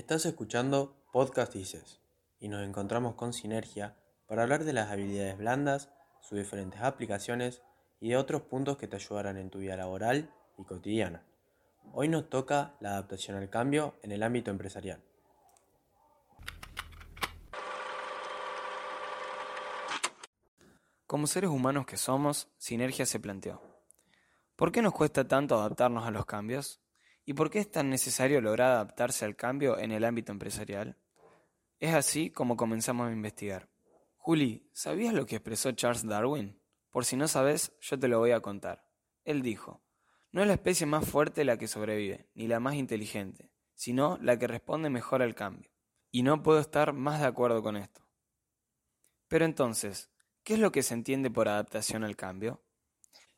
Estás escuchando Podcast Dices y nos encontramos con Sinergia para hablar de las habilidades blandas, sus diferentes aplicaciones y de otros puntos que te ayudarán en tu vida laboral y cotidiana. Hoy nos toca la adaptación al cambio en el ámbito empresarial. Como seres humanos que somos, Sinergia se planteó. ¿Por qué nos cuesta tanto adaptarnos a los cambios? ¿Y por qué es tan necesario lograr adaptarse al cambio en el ámbito empresarial? Es así como comenzamos a investigar. Juli, ¿sabías lo que expresó Charles Darwin? Por si no sabes, yo te lo voy a contar. Él dijo, no es la especie más fuerte la que sobrevive, ni la más inteligente, sino la que responde mejor al cambio. Y no puedo estar más de acuerdo con esto. Pero entonces, ¿qué es lo que se entiende por adaptación al cambio?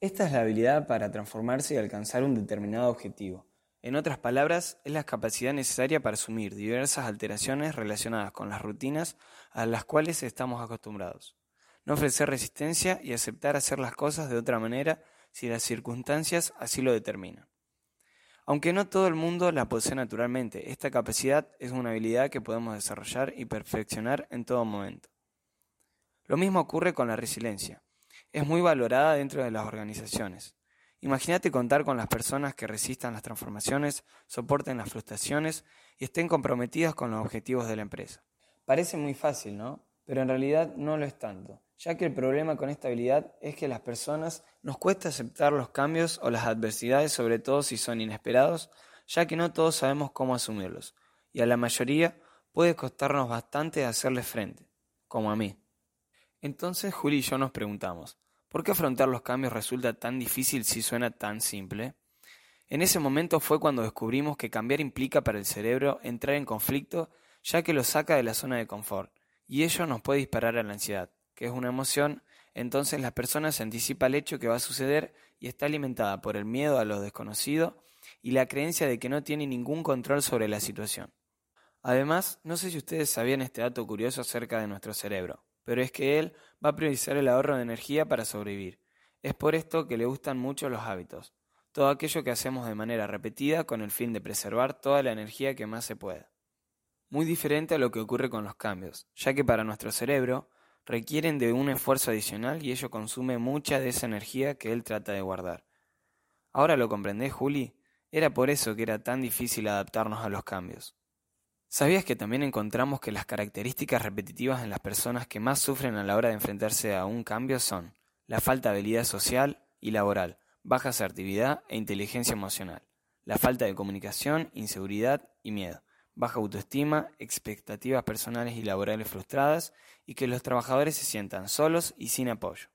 Esta es la habilidad para transformarse y alcanzar un determinado objetivo, en otras palabras, es la capacidad necesaria para asumir diversas alteraciones relacionadas con las rutinas a las cuales estamos acostumbrados. No ofrecer resistencia y aceptar hacer las cosas de otra manera si las circunstancias así lo determinan. Aunque no todo el mundo la posee naturalmente, esta capacidad es una habilidad que podemos desarrollar y perfeccionar en todo momento. Lo mismo ocurre con la resiliencia. Es muy valorada dentro de las organizaciones. Imagínate contar con las personas que resistan las transformaciones, soporten las frustraciones y estén comprometidas con los objetivos de la empresa. Parece muy fácil, ¿no? Pero en realidad no lo es tanto, ya que el problema con esta habilidad es que a las personas nos cuesta aceptar los cambios o las adversidades, sobre todo si son inesperados, ya que no todos sabemos cómo asumirlos, y a la mayoría puede costarnos bastante hacerles frente, como a mí. Entonces Juli y yo nos preguntamos, ¿Por qué afrontar los cambios resulta tan difícil si suena tan simple? En ese momento fue cuando descubrimos que cambiar implica para el cerebro entrar en conflicto ya que lo saca de la zona de confort, y ello nos puede disparar a la ansiedad, que es una emoción, entonces la persona se anticipa el hecho que va a suceder y está alimentada por el miedo a lo desconocido y la creencia de que no tiene ningún control sobre la situación. Además, no sé si ustedes sabían este dato curioso acerca de nuestro cerebro, pero es que él va a priorizar el ahorro de energía para sobrevivir. Es por esto que le gustan mucho los hábitos, todo aquello que hacemos de manera repetida con el fin de preservar toda la energía que más se pueda. Muy diferente a lo que ocurre con los cambios, ya que para nuestro cerebro requieren de un esfuerzo adicional y ello consume mucha de esa energía que él trata de guardar. ¿Ahora lo comprendés, Juli? Era por eso que era tan difícil adaptarnos a los cambios. ¿Sabías que también encontramos que las características repetitivas en las personas que más sufren a la hora de enfrentarse a un cambio son la falta de habilidad social y laboral, baja asertividad e inteligencia emocional, la falta de comunicación, inseguridad y miedo, baja autoestima, expectativas personales y laborales frustradas y que los trabajadores se sientan solos y sin apoyo?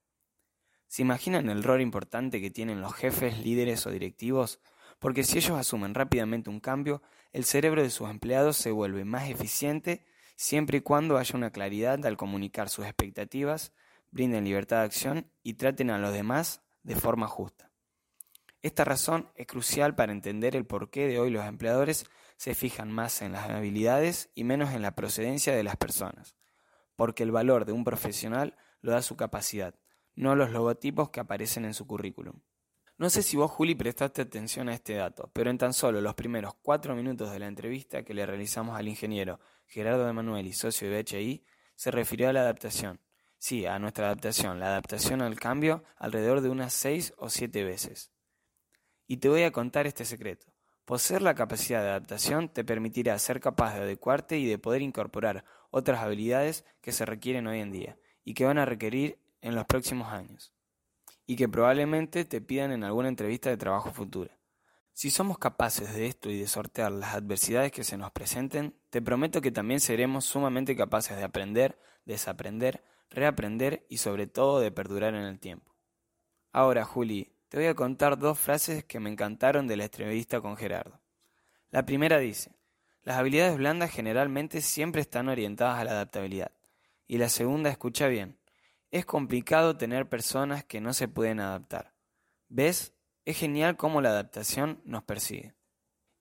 ¿Se imaginan el rol importante que tienen los jefes, líderes o directivos porque si ellos asumen rápidamente un cambio, el cerebro de sus empleados se vuelve más eficiente siempre y cuando haya una claridad al comunicar sus expectativas, brinden libertad de acción y traten a los demás de forma justa. Esta razón es crucial para entender el porqué de hoy los empleadores se fijan más en las habilidades y menos en la procedencia de las personas, porque el valor de un profesional lo da su capacidad, no los logotipos que aparecen en su currículum. No sé si vos, Juli, prestaste atención a este dato, pero en tan solo los primeros cuatro minutos de la entrevista que le realizamos al ingeniero Gerardo de y socio de BHI, se refirió a la adaptación. Sí, a nuestra adaptación, la adaptación al cambio, alrededor de unas seis o siete veces. Y te voy a contar este secreto. Poseer la capacidad de adaptación te permitirá ser capaz de adecuarte y de poder incorporar otras habilidades que se requieren hoy en día y que van a requerir en los próximos años y que probablemente te pidan en alguna entrevista de trabajo futura. Si somos capaces de esto y de sortear las adversidades que se nos presenten, te prometo que también seremos sumamente capaces de aprender, desaprender, reaprender y sobre todo de perdurar en el tiempo. Ahora, Juli, te voy a contar dos frases que me encantaron de la entrevista con Gerardo. La primera dice, las habilidades blandas generalmente siempre están orientadas a la adaptabilidad. Y la segunda, escucha bien, es complicado tener personas que no se pueden adaptar. ¿Ves? Es genial cómo la adaptación nos persigue.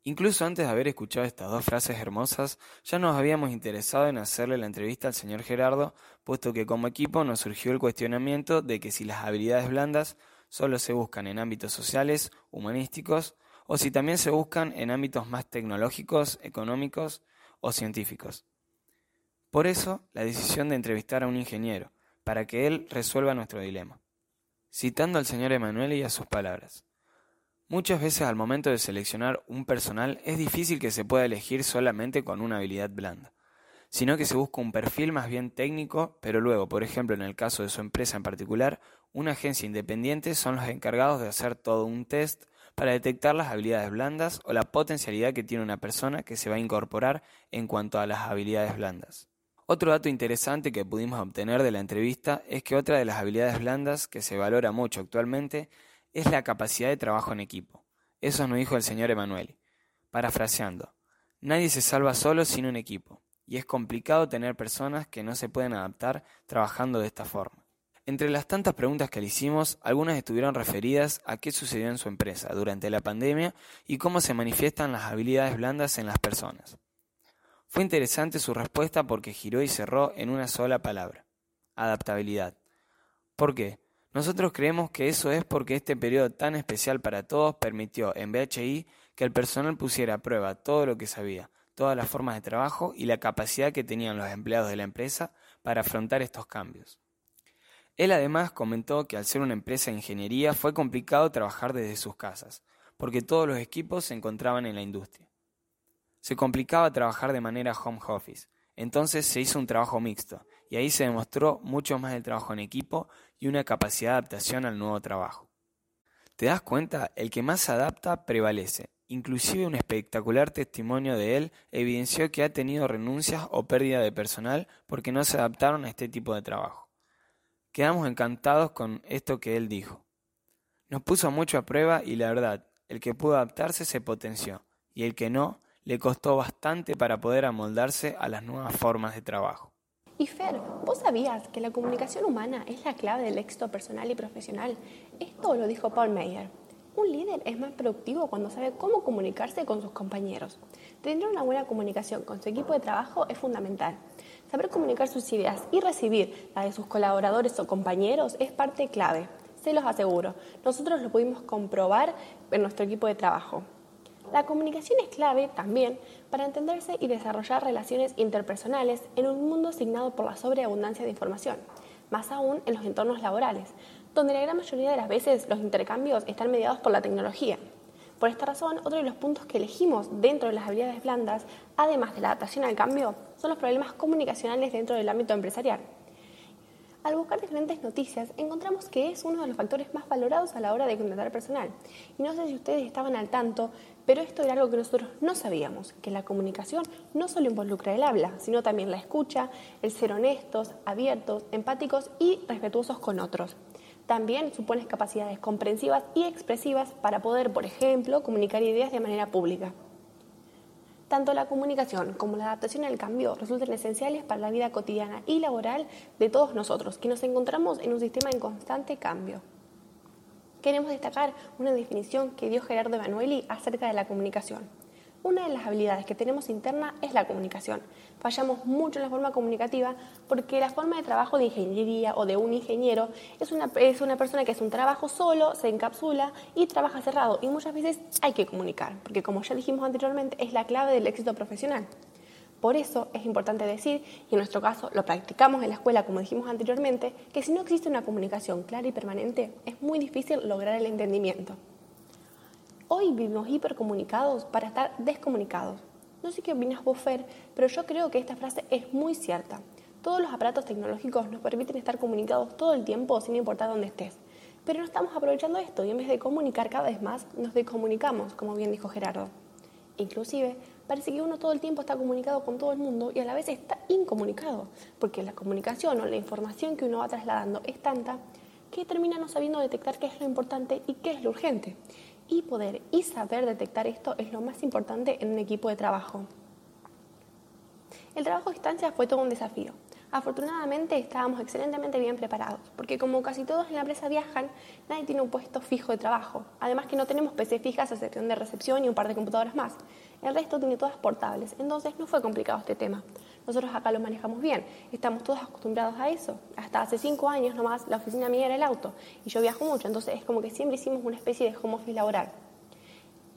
Incluso antes de haber escuchado estas dos frases hermosas, ya nos habíamos interesado en hacerle la entrevista al señor Gerardo, puesto que como equipo nos surgió el cuestionamiento de que si las habilidades blandas solo se buscan en ámbitos sociales, humanísticos, o si también se buscan en ámbitos más tecnológicos, económicos o científicos. Por eso, la decisión de entrevistar a un ingeniero, para que él resuelva nuestro dilema. Citando al señor Emanuele y a sus palabras. Muchas veces al momento de seleccionar un personal es difícil que se pueda elegir solamente con una habilidad blanda, sino que se busca un perfil más bien técnico, pero luego, por ejemplo, en el caso de su empresa en particular, una agencia independiente son los encargados de hacer todo un test para detectar las habilidades blandas o la potencialidad que tiene una persona que se va a incorporar en cuanto a las habilidades blandas. Otro dato interesante que pudimos obtener de la entrevista es que otra de las habilidades blandas que se valora mucho actualmente es la capacidad de trabajo en equipo. Eso nos dijo el señor Emanuele. Parafraseando, nadie se salva solo sin un equipo, y es complicado tener personas que no se pueden adaptar trabajando de esta forma. Entre las tantas preguntas que le hicimos, algunas estuvieron referidas a qué sucedió en su empresa durante la pandemia y cómo se manifiestan las habilidades blandas en las personas. Fue interesante su respuesta porque giró y cerró en una sola palabra, adaptabilidad. ¿Por qué? Nosotros creemos que eso es porque este periodo tan especial para todos permitió en BHI que el personal pusiera a prueba todo lo que sabía, todas las formas de trabajo y la capacidad que tenían los empleados de la empresa para afrontar estos cambios. Él además comentó que al ser una empresa de ingeniería fue complicado trabajar desde sus casas, porque todos los equipos se encontraban en la industria. Se complicaba trabajar de manera home office, entonces se hizo un trabajo mixto, y ahí se demostró mucho más el trabajo en equipo y una capacidad de adaptación al nuevo trabajo. ¿Te das cuenta? El que más se adapta prevalece. Inclusive un espectacular testimonio de él evidenció que ha tenido renuncias o pérdida de personal porque no se adaptaron a este tipo de trabajo. Quedamos encantados con esto que él dijo. Nos puso mucho a prueba y la verdad, el que pudo adaptarse se potenció y el que no, le costó bastante para poder amoldarse a las nuevas formas de trabajo. Y Fer, ¿vos sabías que la comunicación humana es la clave del éxito personal y profesional? Esto lo dijo Paul Meyer. Un líder es más productivo cuando sabe cómo comunicarse con sus compañeros. Tener una buena comunicación con su equipo de trabajo es fundamental. Saber comunicar sus ideas y recibir la de sus colaboradores o compañeros es parte clave. Se los aseguro. Nosotros lo pudimos comprobar en nuestro equipo de trabajo. La comunicación es clave también para entenderse y desarrollar relaciones interpersonales en un mundo asignado por la sobreabundancia de información, más aún en los entornos laborales, donde la gran mayoría de las veces los intercambios están mediados por la tecnología. Por esta razón, otro de los puntos que elegimos dentro de las habilidades blandas, además de la adaptación al cambio, son los problemas comunicacionales dentro del ámbito empresarial. Al buscar diferentes noticias, encontramos que es uno de los factores más valorados a la hora de contratar personal. Y no sé si ustedes estaban al tanto, pero esto era algo que nosotros no sabíamos, que la comunicación no solo involucra el habla, sino también la escucha, el ser honestos, abiertos, empáticos y respetuosos con otros. También supone capacidades comprensivas y expresivas para poder, por ejemplo, comunicar ideas de manera pública. Tanto la comunicación como la adaptación al cambio resultan esenciales para la vida cotidiana y laboral de todos nosotros, que nos encontramos en un sistema en constante cambio. Queremos destacar una definición que dio Gerardo Emanueli acerca de la comunicación. Una de las habilidades que tenemos interna es la comunicación. Fallamos mucho en la forma comunicativa porque la forma de trabajo de ingeniería o de un ingeniero es una, es una persona que hace un trabajo solo, se encapsula y trabaja cerrado. Y muchas veces hay que comunicar, porque como ya dijimos anteriormente, es la clave del éxito profesional. Por eso es importante decir, y en nuestro caso lo practicamos en la escuela como dijimos anteriormente, que si no existe una comunicación clara y permanente, es muy difícil lograr el entendimiento. Hoy vivimos hipercomunicados para estar descomunicados. No sé qué opinas vos, pero yo creo que esta frase es muy cierta. Todos los aparatos tecnológicos nos permiten estar comunicados todo el tiempo sin importar dónde estés. Pero no estamos aprovechando esto y en vez de comunicar cada vez más, nos descomunicamos, como bien dijo Gerardo. Inclusive, parece que uno todo el tiempo está comunicado con todo el mundo y a la vez está incomunicado, porque la comunicación o la información que uno va trasladando es tanta que termina no sabiendo detectar qué es lo importante y qué es lo urgente y poder y saber detectar esto es lo más importante en un equipo de trabajo. El trabajo a distancia fue todo un desafío. Afortunadamente estábamos excelentemente bien preparados, porque como casi todos en la empresa viajan, nadie tiene un puesto fijo de trabajo. Además que no tenemos PC fijas a excepción de recepción y un par de computadoras más. El resto tiene todas portables, entonces no fue complicado este tema. Nosotros acá lo manejamos bien, estamos todos acostumbrados a eso. Hasta hace cinco años nomás la oficina mía era el auto y yo viajo mucho, entonces es como que siempre hicimos una especie de home office laboral.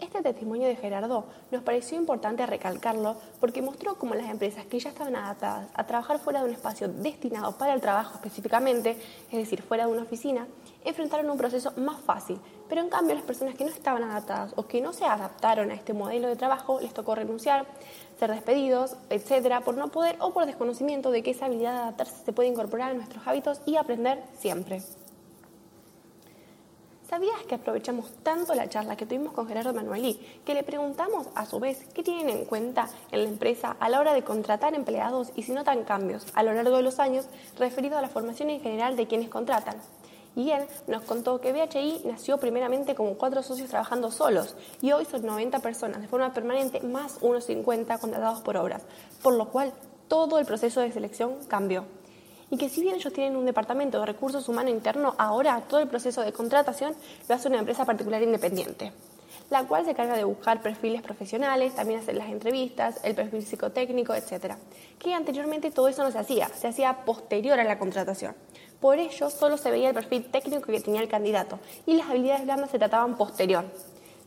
Este testimonio de Gerardo nos pareció importante recalcarlo porque mostró cómo las empresas que ya estaban adaptadas a trabajar fuera de un espacio destinado para el trabajo específicamente, es decir, fuera de una oficina, enfrentaron un proceso más fácil, pero en cambio las personas que no estaban adaptadas o que no se adaptaron a este modelo de trabajo les tocó renunciar, ser despedidos, etcétera, por no poder o por desconocimiento de que esa habilidad de adaptarse se puede incorporar a nuestros hábitos y aprender siempre. ¿Sabías que aprovechamos tanto la charla que tuvimos con Gerardo Manuelí que le preguntamos a su vez qué tienen en cuenta en la empresa a la hora de contratar empleados y si notan cambios a lo largo de los años referido a la formación en general de quienes contratan? Y él nos contó que BHI nació primeramente como cuatro socios trabajando solos y hoy son 90 personas de forma permanente más unos 50 contratados por obras, por lo cual todo el proceso de selección cambió y que si bien ellos tienen un departamento de recursos humanos interno, ahora todo el proceso de contratación lo hace una empresa particular independiente, la cual se carga de buscar perfiles profesionales, también hacer las entrevistas, el perfil psicotécnico, etc. Que anteriormente todo eso no se hacía, se hacía posterior a la contratación. Por ello, solo se veía el perfil técnico que tenía el candidato y las habilidades blandas se trataban posterior.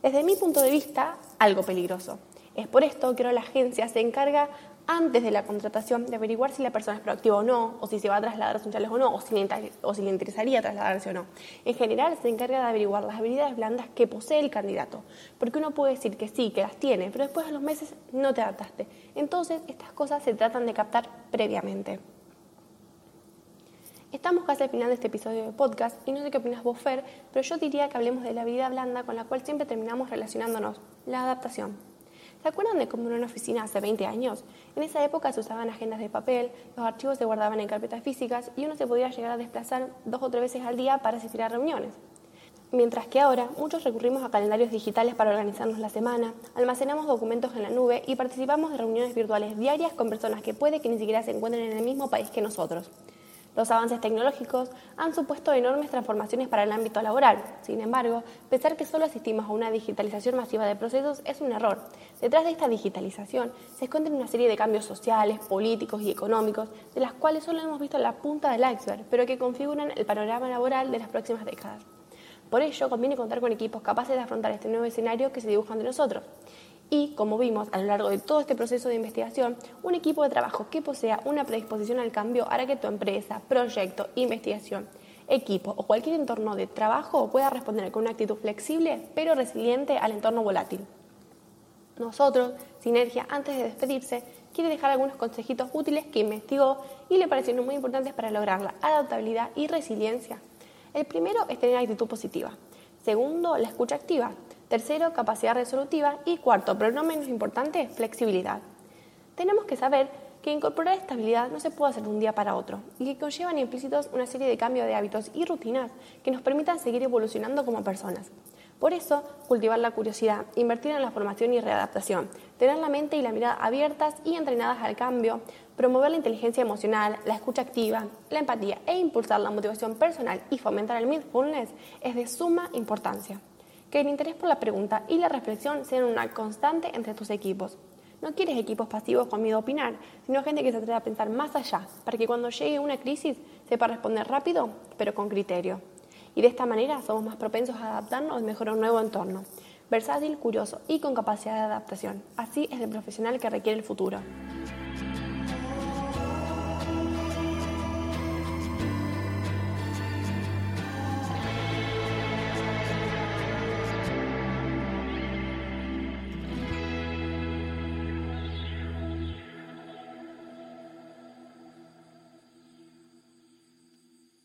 Desde mi punto de vista, algo peligroso. Es por esto que ahora la agencia se encarga antes de la contratación de averiguar si la persona es proactiva o no, o si se va a trasladar a sociales o no, o si, le, o si le interesaría trasladarse o no. En general se encarga de averiguar las habilidades blandas que posee el candidato, porque uno puede decir que sí, que las tiene, pero después de los meses no te adaptaste. Entonces estas cosas se tratan de captar previamente. Estamos casi al final de este episodio de podcast y no sé qué opinas vos, Fer, pero yo diría que hablemos de la habilidad blanda con la cual siempre terminamos relacionándonos, la adaptación. ¿Se acuerdan de cómo en una oficina hace 20 años? En esa época se usaban agendas de papel, los archivos se guardaban en carpetas físicas y uno se podía llegar a desplazar dos o tres veces al día para asistir a reuniones. Mientras que ahora muchos recurrimos a calendarios digitales para organizarnos la semana, almacenamos documentos en la nube y participamos de reuniones virtuales diarias con personas que puede que ni siquiera se encuentren en el mismo país que nosotros. Los avances tecnológicos han supuesto enormes transformaciones para el ámbito laboral. Sin embargo, pensar que solo asistimos a una digitalización masiva de procesos es un error. Detrás de esta digitalización se esconden una serie de cambios sociales, políticos y económicos, de las cuales solo hemos visto la punta del iceberg, pero que configuran el panorama laboral de las próximas décadas. Por ello, conviene contar con equipos capaces de afrontar este nuevo escenario que se dibuja ante nosotros y, como vimos a lo largo de todo este proceso de investigación, un equipo de trabajo que posea una predisposición al cambio hará que tu empresa, proyecto, investigación, equipo o cualquier entorno de trabajo pueda responder con una actitud flexible pero resiliente al entorno volátil. Nosotros, Sinergia, antes de despedirse, quiere dejar algunos consejitos útiles que investigó y le parecieron muy importantes para lograr la adaptabilidad y resiliencia. El primero es tener actitud positiva. Segundo, la escucha activa. Tercero, capacidad resolutiva. Y cuarto, pero no menos importante, flexibilidad. Tenemos que saber que incorporar estabilidad no se puede hacer de un día para otro y que conllevan implícitos una serie de cambios de hábitos y rutinas que nos permitan seguir evolucionando como personas. Por eso, cultivar la curiosidad, invertir en la formación y readaptación, tener la mente y la mirada abiertas y entrenadas al cambio, promover la inteligencia emocional, la escucha activa, la empatía e impulsar la motivación personal y fomentar el mindfulness es de suma importancia que el interés por la pregunta y la reflexión sean una constante entre tus equipos. No quieres equipos pasivos con miedo a opinar, sino gente que se atreva a pensar más allá, para que cuando llegue una crisis sepa responder rápido, pero con criterio. Y de esta manera somos más propensos a adaptarnos mejor a un nuevo entorno. Versátil, curioso y con capacidad de adaptación. Así es el profesional que requiere el futuro.